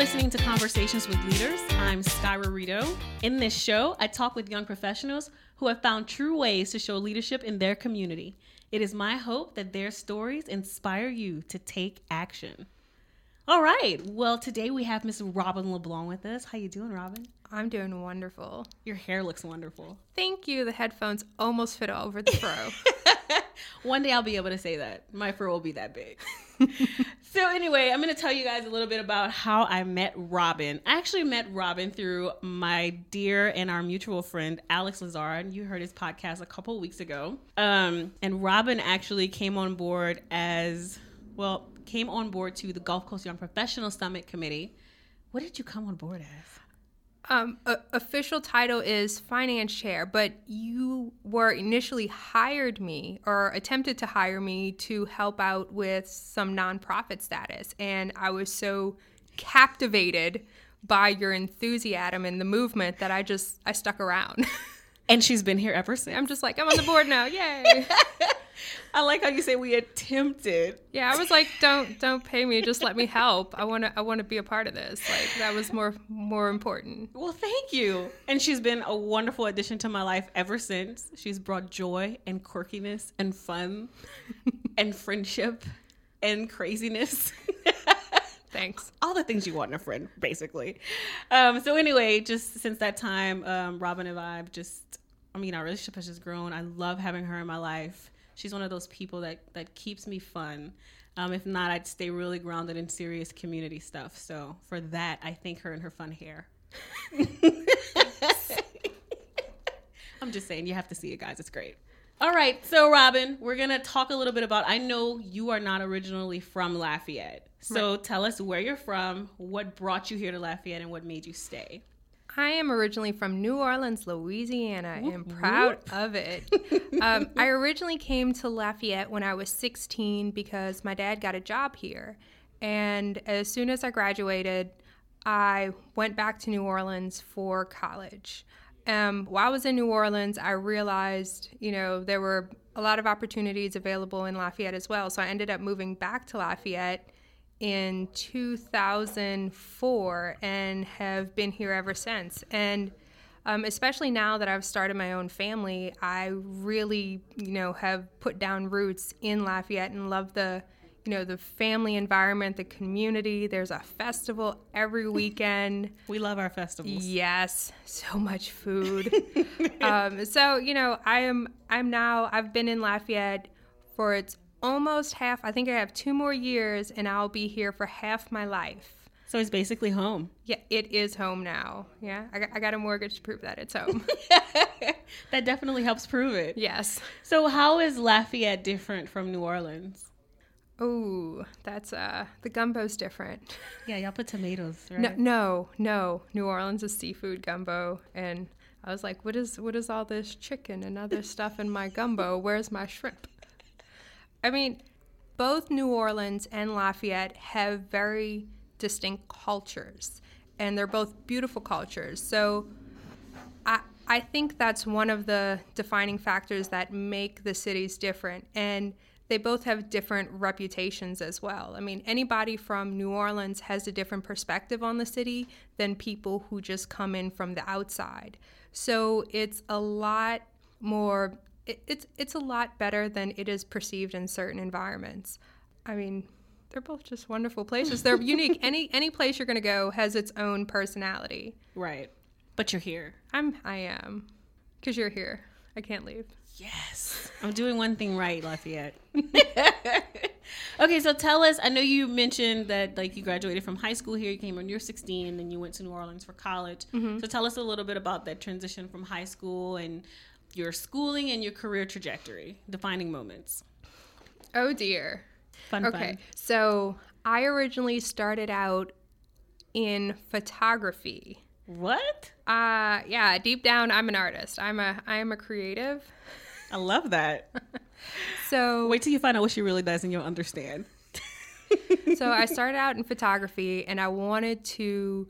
listening to Conversations with Leaders. I'm Skyra Rideaux. In this show, I talk with young professionals who have found true ways to show leadership in their community. It is my hope that their stories inspire you to take action. All right. Well, today we have Miss Robin LeBlanc with us. How you doing, Robin? I'm doing wonderful. Your hair looks wonderful. Thank you. The headphones almost fit over the fro. One day I'll be able to say that. My fur will be that big. so anyway, I'm going to tell you guys a little bit about how I met Robin. I actually met Robin through my dear and our mutual friend Alex Lazard. You heard his podcast a couple weeks ago. Um, and Robin actually came on board as well came on board to the Gulf Coast Young Professional Summit Committee. What did you come on board as? Um, a- official title is finance chair, but you were initially hired me or attempted to hire me to help out with some nonprofit status. And I was so captivated by your enthusiasm and the movement that I just, I stuck around. And she's been here ever since. I'm just like, I'm on the board now. Yay. I like how you say we attempted. Yeah, I was like, don't don't pay me, just let me help. I want to I want to be a part of this. Like that was more more important. Well, thank you. And she's been a wonderful addition to my life ever since. She's brought joy and quirkiness and fun and friendship and craziness. Thanks. All the things you want in a friend, basically. Um, so anyway, just since that time, um, Robin and I have just, I mean, our relationship has just grown. I love having her in my life. She's one of those people that that keeps me fun. Um, if not, I'd stay really grounded in serious community stuff. So for that, I thank her and her fun hair. I'm just saying, you have to see it, guys. It's great. All right, so Robin, we're gonna talk a little bit about. I know you are not originally from Lafayette, so right. tell us where you're from, what brought you here to Lafayette, and what made you stay. I am originally from New Orleans, Louisiana, and proud whoop. of it. um, I originally came to Lafayette when I was 16 because my dad got a job here. And as soon as I graduated, I went back to New Orleans for college. Um, while I was in New Orleans, I realized, you know, there were a lot of opportunities available in Lafayette as well. So I ended up moving back to Lafayette in 2004 and have been here ever since. And um, especially now that I've started my own family, I really, you know, have put down roots in Lafayette and love the, you know, the family environment, the community. There's a festival every weekend. we love our festivals. Yes, so much food. um, so you know, I am. I'm now. I've been in Lafayette for its almost half. I think I have two more years, and I'll be here for half my life. So it's basically home. Yeah, it is home now. Yeah, I got, I got a mortgage to prove that it's home. that definitely helps prove it. Yes. So how is Lafayette different from New Orleans? Oh, that's uh the gumbo's different. Yeah, y'all put tomatoes, right? No, no, no. New Orleans is seafood gumbo, and I was like, what is what is all this chicken and other stuff in my gumbo? Where's my shrimp? I mean, both New Orleans and Lafayette have very distinct cultures, and they're both beautiful cultures. So I, I think that's one of the defining factors that make the cities different. And they both have different reputations as well. I mean, anybody from New Orleans has a different perspective on the city than people who just come in from the outside. So it's a lot more it, it's it's a lot better than it is perceived in certain environments. I mean, they're both just wonderful places. They're unique. Any any place you're going to go has its own personality. Right. But you're here. I'm I am. Cuz you're here. I can't leave. Yes. I'm doing one thing right, Lafayette. okay, so tell us, I know you mentioned that like you graduated from high school here, you came when you're 16 and then you went to New Orleans for college. Mm-hmm. So tell us a little bit about that transition from high school and your schooling and your career trajectory, defining moments. Oh dear. Fun, okay. Fun. So I originally started out in photography. What? Uh yeah, deep down I'm an artist. I'm a I am a creative. I love that. so wait till you find out what she really does and you'll understand. so I started out in photography and I wanted to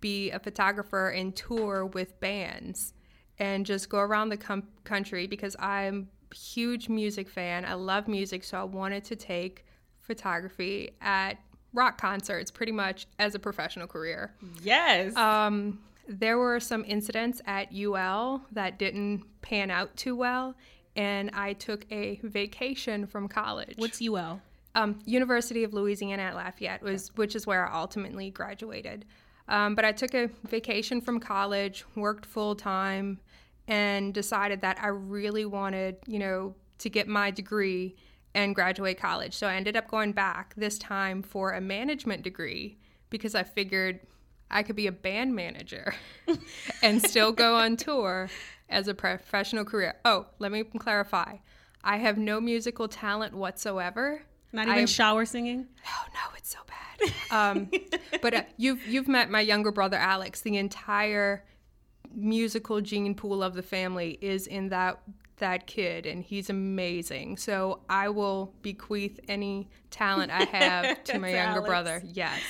be a photographer and tour with bands and just go around the com- country because I'm a huge music fan. I love music, so I wanted to take photography at rock concerts pretty much as a professional career. Yes. Um, there were some incidents at UL that didn't pan out too well, and I took a vacation from college. What's UL? Um, University of Louisiana at Lafayette was, which is where I ultimately graduated. Um, but I took a vacation from college, worked full time, and decided that I really wanted, you know, to get my degree and graduate college. So I ended up going back this time for a management degree because I figured I could be a band manager and still go on tour as a professional career. Oh, let me clarify. I have no musical talent whatsoever. Not even I- shower singing? Oh no, it's so bad. Um, but uh, you've you've met my younger brother Alex. The entire musical gene pool of the family is in that that kid, and he's amazing. So I will bequeath any talent I have to my younger Alex. brother. Yes.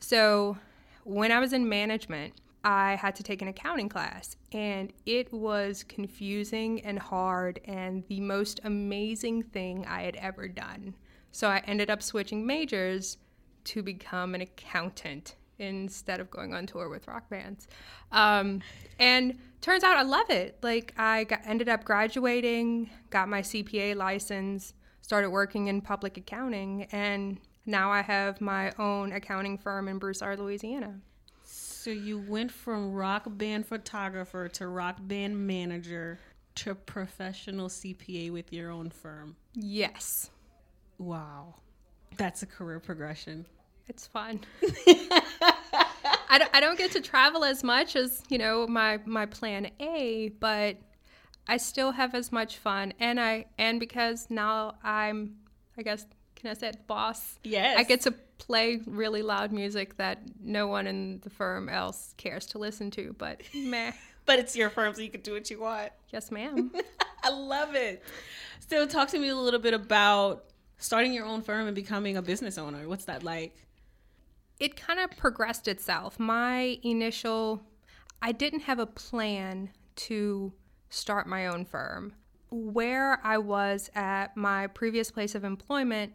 So when I was in management, I had to take an accounting class, and it was confusing and hard, and the most amazing thing I had ever done. So I ended up switching majors to become an accountant instead of going on tour with rock bands. Um, and turns out I love it. Like I got, ended up graduating, got my CPA license, started working in public accounting, and now I have my own accounting firm in Broussard, Louisiana. So you went from rock band photographer to rock band manager to professional CPA with your own firm. Yes, Wow. That's a career progression. It's fun. I, don't, I don't get to travel as much as you know my my plan A, but I still have as much fun, and I and because now I'm, I guess, can I say it, boss? Yes. I get to play really loud music that no one in the firm else cares to listen to, but meh. But it's your firm, so you can do what you want. Yes, ma'am. I love it. So, talk to me a little bit about starting your own firm and becoming a business owner. What's that like? It kind of progressed itself. My initial, I didn't have a plan to start my own firm. Where I was at my previous place of employment,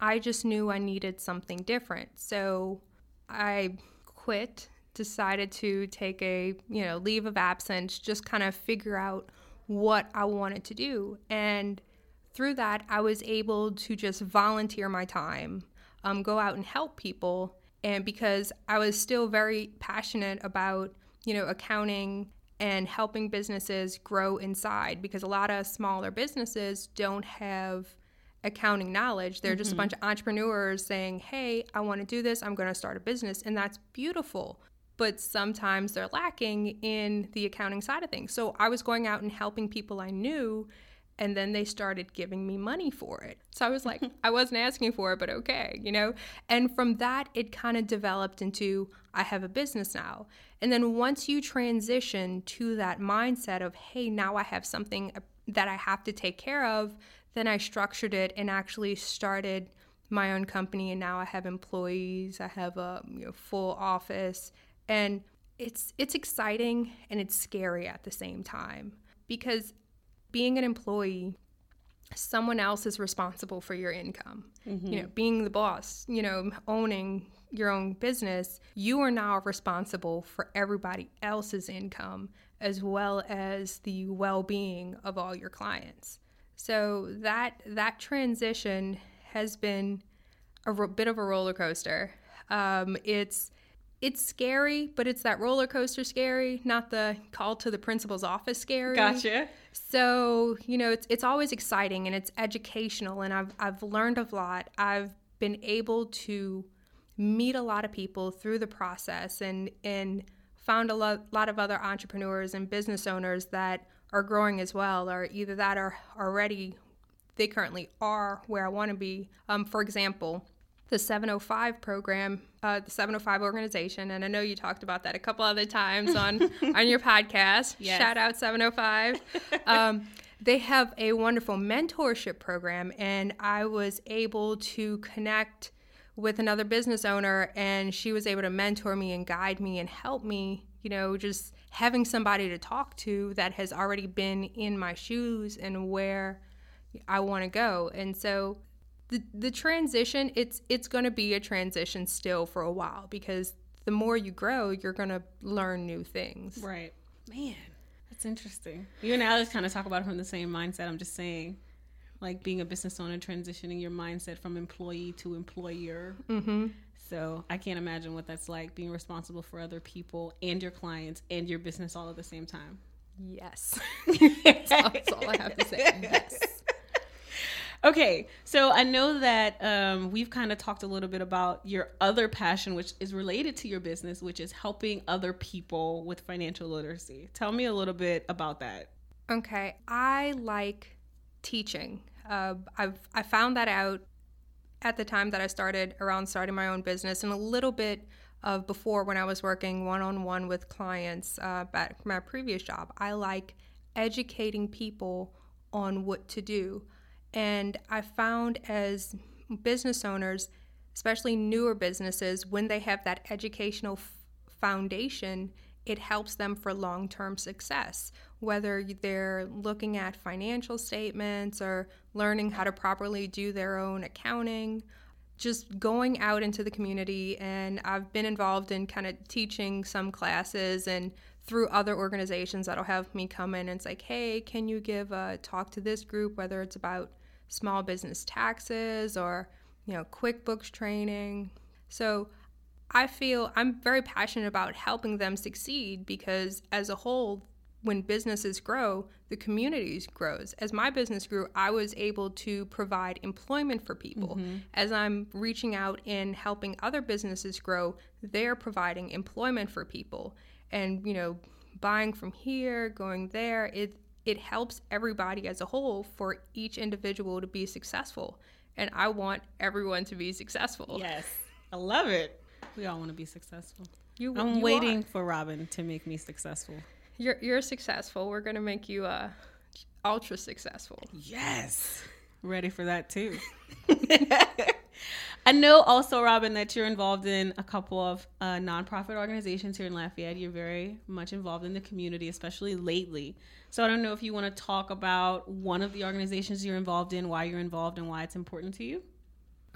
I just knew I needed something different. So I quit, decided to take a, you know, leave of absence, just kind of figure out what I wanted to do. And through that, I was able to just volunteer my time, um, go out and help people. And because I was still very passionate about, you know, accounting and helping businesses grow inside, because a lot of smaller businesses don't have accounting knowledge. They're just a mm-hmm. bunch of entrepreneurs saying, hey, I want to do this, I'm going to start a business. And that's beautiful. But sometimes they're lacking in the accounting side of things. So I was going out and helping people I knew and then they started giving me money for it. So I was like, I wasn't asking for it, but okay, you know? And from that, it kind of developed into I have a business now. And then once you transition to that mindset of, hey, now I have something uh, that I have to take care of, then I structured it and actually started my own company. And now I have employees, I have a you know, full office. And it's it's exciting and it's scary at the same time because being an employee someone else is responsible for your income. You know being the boss you know owning your own business you are now responsible for everybody else's income as well as the well-being of all your clients. So that that transition has been a ro- bit of a roller coaster. Um, it's it's scary, but it's that roller coaster scary, not the call to the principal's office scary. Gotcha. So, you know, it's it's always exciting and it's educational and I've I've learned a lot. I've been able to meet a lot of people through the process and and found a lot, lot of other entrepreneurs and business owners that are growing as well or either that are already they currently are where I want to be. Um, for example, the 705 program, uh, the 705 organization, and I know you talked about that a couple other times on on your podcast. Yes. Shout out 705. Um, they have a wonderful mentorship program, and I was able to connect with another business owner, and she was able to mentor me and guide me and help me. You know, just having somebody to talk to that has already been in my shoes and where I want to go. And so the the transition it's it's going to be a transition still for a while because the more you grow, you're going to learn new things. Right. Man, that's interesting. You and Alex kind of talk about it from the same mindset. I'm just saying, like being a business owner, transitioning your mindset from employee to employer. Mm-hmm. So I can't imagine what that's like being responsible for other people and your clients and your business all at the same time. Yes. that's all I have to say. Yes. Okay, so I know that um, we've kind of talked a little bit about your other passion, which is related to your business, which is helping other people with financial literacy. Tell me a little bit about that. Okay, I like teaching. Uh, I've I found that out at the time that I started around starting my own business, and a little bit of before when I was working one on one with clients uh, at my previous job. I like educating people on what to do. And I found as business owners, especially newer businesses, when they have that educational f- foundation, it helps them for long term success. Whether they're looking at financial statements or learning how to properly do their own accounting, just going out into the community. And I've been involved in kind of teaching some classes and through other organizations that'll have me come in and it's like, hey, can you give a talk to this group, whether it's about small business taxes or, you know, QuickBooks training. So I feel I'm very passionate about helping them succeed because as a whole, when businesses grow, the communities grows. As my business grew, I was able to provide employment for people. Mm-hmm. As I'm reaching out and helping other businesses grow, they're providing employment for people. And, you know, buying from here, going there, it it helps everybody as a whole for each individual to be successful. And I want everyone to be successful. Yes. I love it. We all want to be successful. You, I'm you waiting are. for Robin to make me successful. You're you're successful. We're gonna make you uh ultra successful. Yes. Ready for that too. I know also, Robin, that you're involved in a couple of uh, nonprofit organizations here in Lafayette. You're very much involved in the community, especially lately. So I don't know if you want to talk about one of the organizations you're involved in, why you're involved, and why it's important to you.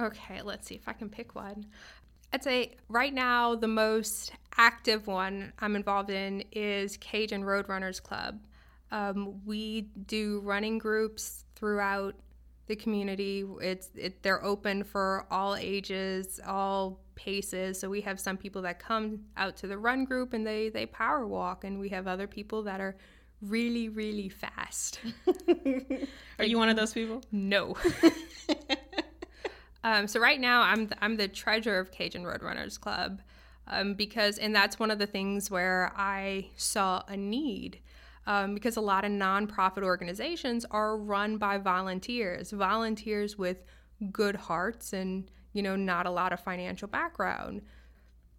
Okay, let's see if I can pick one. I'd say right now the most active one I'm involved in is Cajun Roadrunners Club. Um, we do running groups throughout the community. It's it, they're open for all ages, all paces. So we have some people that come out to the run group and they they power walk, and we have other people that are really really fast. are you one of those people? No. um, so right now I'm the, I'm the treasurer of Cajun Roadrunners Club. Um, because and that's one of the things where I saw a need um, because a lot of nonprofit organizations are run by volunteers, volunteers with good hearts and you know not a lot of financial background.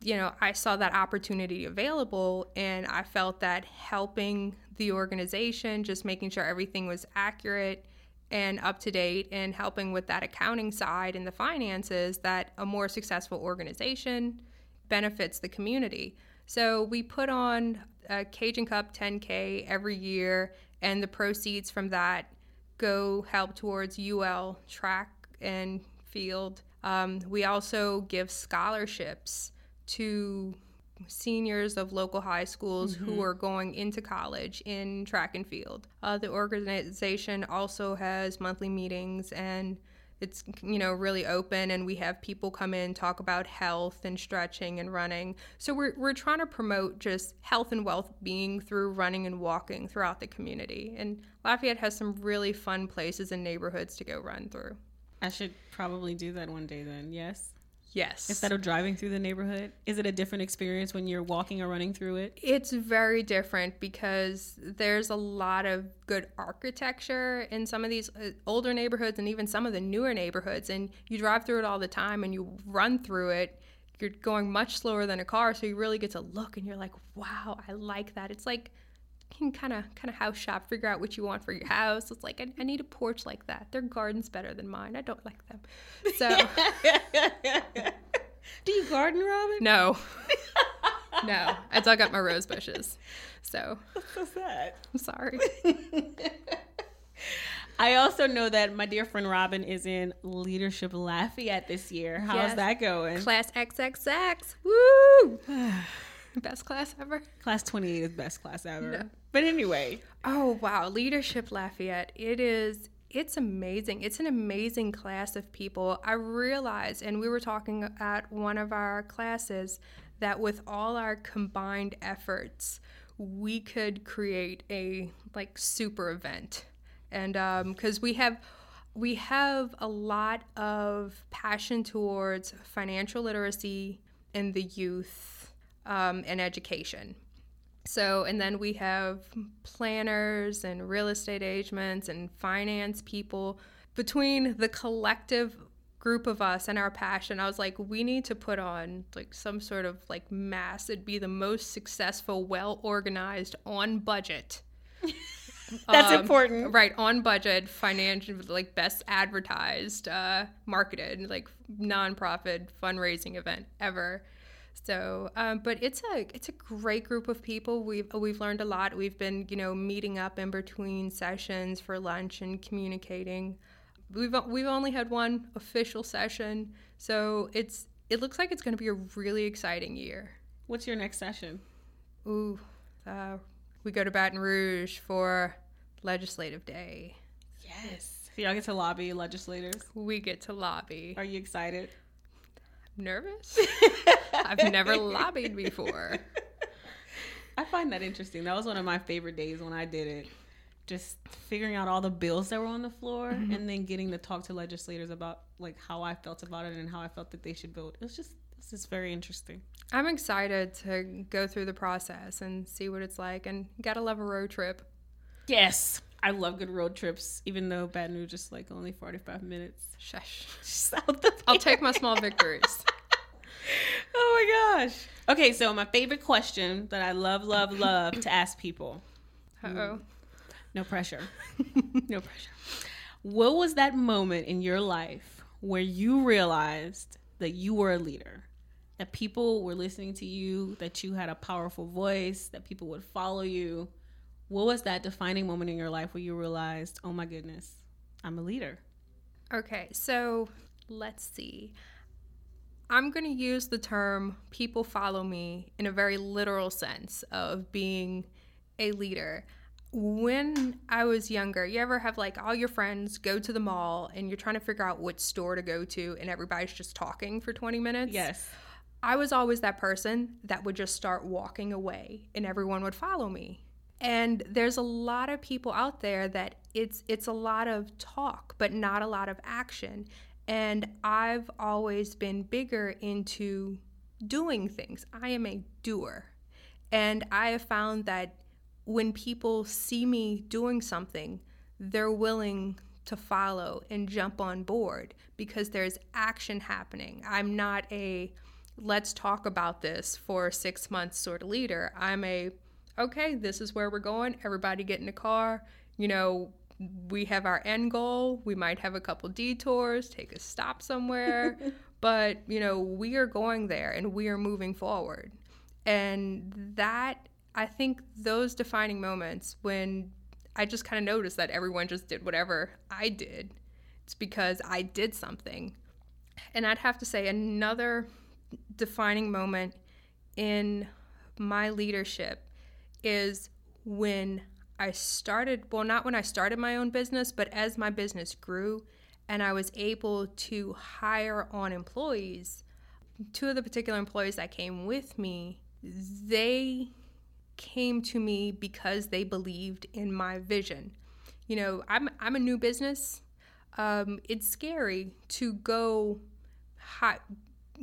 You know, I saw that opportunity available, and I felt that helping the organization, just making sure everything was accurate and up to date, and helping with that accounting side and the finances, that a more successful organization benefits the community. So we put on a Cajun Cup 10K every year, and the proceeds from that go help towards UL track and field. Um, we also give scholarships to seniors of local high schools mm-hmm. who are going into college in track and field. Uh, the organization also has monthly meetings and it's you know really open and we have people come in talk about health and stretching and running. So we're, we're trying to promote just health and wealth being through running and walking throughout the community. And lafayette has some really fun places and neighborhoods to go run through. I should probably do that one day then yes Yes. Instead of driving through the neighborhood, is it a different experience when you're walking or running through it? It's very different because there's a lot of good architecture in some of these uh, older neighborhoods and even some of the newer neighborhoods. And you drive through it all the time and you run through it. You're going much slower than a car, so you really get to look and you're like, wow, I like that. It's like can kind of kind of house shop, figure out what you want for your house. It's like I, I, need a porch like that. Their garden's better than mine. I don't like them. So, do you garden, Robin? No, no. I dug up my rose bushes. So what's that? I'm sorry. I also know that my dear friend Robin is in Leadership Lafayette this year. How's Yes. that going? Class XXX. Woo! Best class ever. Class 28 is best class ever. No. But anyway, Oh wow, Leadership Lafayette. It is it's amazing. It's an amazing class of people. I realized and we were talking at one of our classes that with all our combined efforts, we could create a like super event. And um cuz we have we have a lot of passion towards financial literacy in the youth um, and education. So, and then we have planners and real estate agents and finance people. Between the collective group of us and our passion, I was like, we need to put on like some sort of like mass. It'd be the most successful, well organized, on budget. That's um, important. right? On budget, financial, like best advertised, uh, marketed, like nonprofit fundraising event ever. So, um, but it's a it's a great group of people. We've we've learned a lot. We've been you know meeting up in between sessions for lunch and communicating. We've we've only had one official session, so it's it looks like it's going to be a really exciting year. What's your next session? Ooh, uh, we go to Baton Rouge for Legislative Day. Yes. So y'all get to lobby legislators. We get to lobby. Are you excited? Nervous? I've never lobbied before. I find that interesting. That was one of my favorite days when I did it. Just figuring out all the bills that were on the floor mm-hmm. and then getting to talk to legislators about like how I felt about it and how I felt that they should vote. It was just it's just very interesting. I'm excited to go through the process and see what it's like. And gotta love a road trip. Yes. I love good road trips, even though Baton Rouge is like only 45 minutes Shush. south I'll take my small victories. Oh my gosh. Okay, so my favorite question that I love, love, love to ask people. Uh oh. No pressure. no pressure. What was that moment in your life where you realized that you were a leader? That people were listening to you, that you had a powerful voice, that people would follow you. What was that defining moment in your life where you realized, oh my goodness, I'm a leader? Okay, so let's see. I'm going to use the term people follow me in a very literal sense of being a leader. When I was younger, you ever have like all your friends go to the mall and you're trying to figure out which store to go to and everybody's just talking for 20 minutes? Yes. I was always that person that would just start walking away and everyone would follow me. And there's a lot of people out there that it's it's a lot of talk but not a lot of action. And I've always been bigger into doing things. I am a doer. And I have found that when people see me doing something, they're willing to follow and jump on board because there's action happening. I'm not a let's talk about this for six months sort of leader. I'm a okay, this is where we're going. Everybody get in the car. You know, we have our end goal. We might have a couple detours, take a stop somewhere, but you know, we are going there and we are moving forward. And that I think those defining moments when I just kind of noticed that everyone just did whatever I did, it's because I did something. And I'd have to say another defining moment in my leadership is when I started, well, not when I started my own business, but as my business grew and I was able to hire on employees, two of the particular employees that came with me, they came to me because they believed in my vision. You know, I'm, I'm a new business. Um, it's scary to go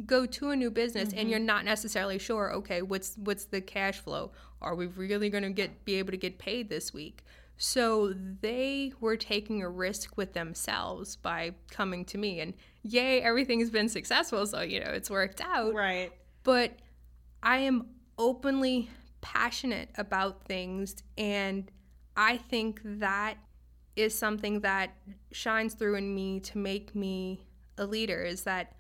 go to a new business and you're mm-hmm. not necessarily sure okay what's what's the cash flow? Are we really going to get be able to get paid this week? So they were taking a risk with themselves by coming to me and yay everything's been successful so you know it's worked out. Right. but I am openly passionate about things and I think that is something that shines through in me to make me a leader is that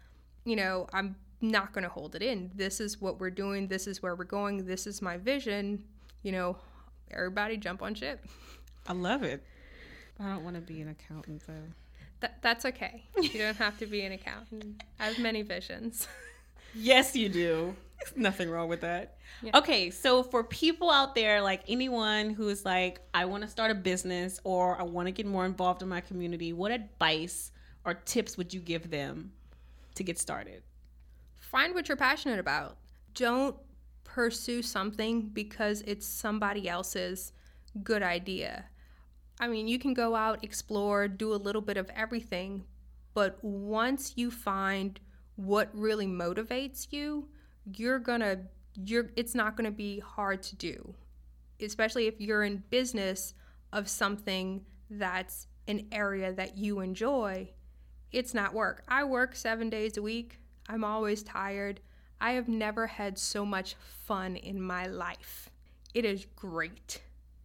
you know I'm not going to hold it in this is what we're doing this is where we're going this is my vision you know everybody jump on ship I love it. I don't want to be an accountant though. That, that's okay. You don't have to be an accountant. I have many visions. Yes, you do. Nothing wrong with that. Yeah. Okay, so for people out there, like anyone who's like, I want to start a business or I want to get more involved in my community, what advice or tips would you give them to get started? Find what you're passionate about. Don't pursue something because it's somebody else's good idea. I mean, you can go out, explore, do a little bit of everything, but once you find what really motivates you, you're gonna you're it's not gonna be hard to do. Especially if you're in business of something that's an area that you enjoy, it's not work. I work seven days a week. I'm always tired. I have never had so much fun in my life. It is great.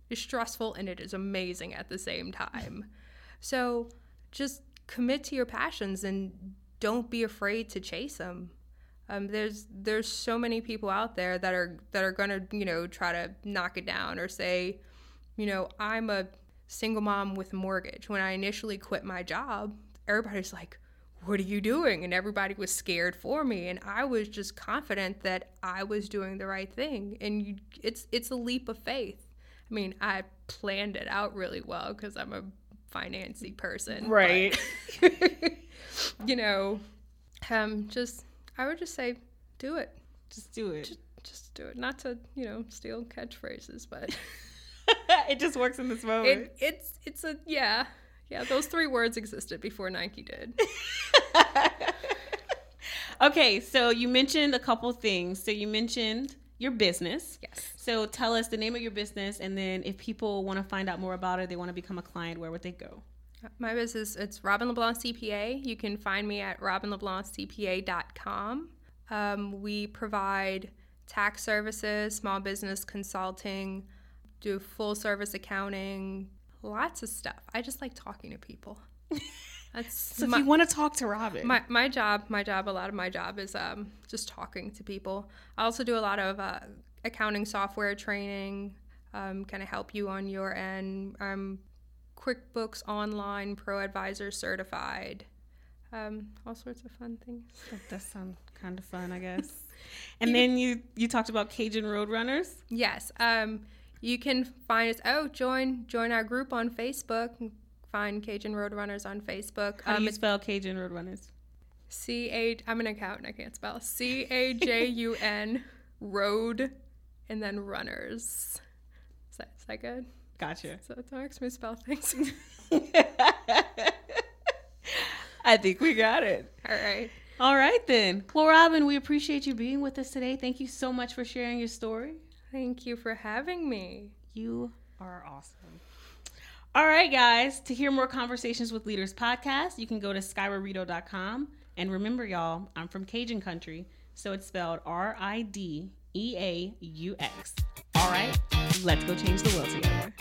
It's stressful and it is amazing at the same time. So just commit to your passions and don't be afraid to chase them. Um, there's there's so many people out there that are that are gonna you know try to knock it down or say, you know, I'm a single mom with a mortgage. When I initially quit my job, everybody's like, "What are you doing?" And everybody was scared for me, and I was just confident that I was doing the right thing. And you, it's it's a leap of faith. I mean, I planned it out really well because I'm a financy person, but- Right. you know, um, just I would just say, do it. Just do it. Just, just do it. Not to you know steal catchphrases, but it just works in this moment. it, it's it's a yeah yeah. Those three words existed before Nike did. okay, so you mentioned a couple things. So you mentioned your business. Yes. So tell us the name of your business, and then if people want to find out more about it, they want to become a client, where would they go? My business, it's Robin LeBlanc CPA. You can find me at robinleblancCPA.com. Um, we provide tax services, small business consulting, do full service accounting, lots of stuff. I just like talking to people. That's So my, if you want to talk to Robin, my, my job. My job, a lot of my job is um, just talking to people. I also do a lot of uh, accounting software training, um, kind of help you on your end. I'm QuickBooks Online Pro Advisor certified. Um, all sorts of fun things. that does sound kind of fun, I guess. and then you you talked about Cajun Roadrunners. Yes. Um, you can find us. Oh, join join our group on Facebook. Find Cajun Roadrunners on Facebook. How do Um, you spell Cajun Roadrunners? C A. I'm an accountant. I can't spell. C A J U N Road, and then Runners. Is that, is that good? Gotcha. So it works me spell things. I think we got it. All right. All right then. Well, Robin, we appreciate you being with us today. Thank you so much for sharing your story. Thank you for having me. You are awesome. All right, guys. To hear more conversations with leaders podcast, you can go to skyrarideaux.com. And remember, y'all, I'm from Cajun country, so it's spelled R I D E A U X. All right, let's go change the world together.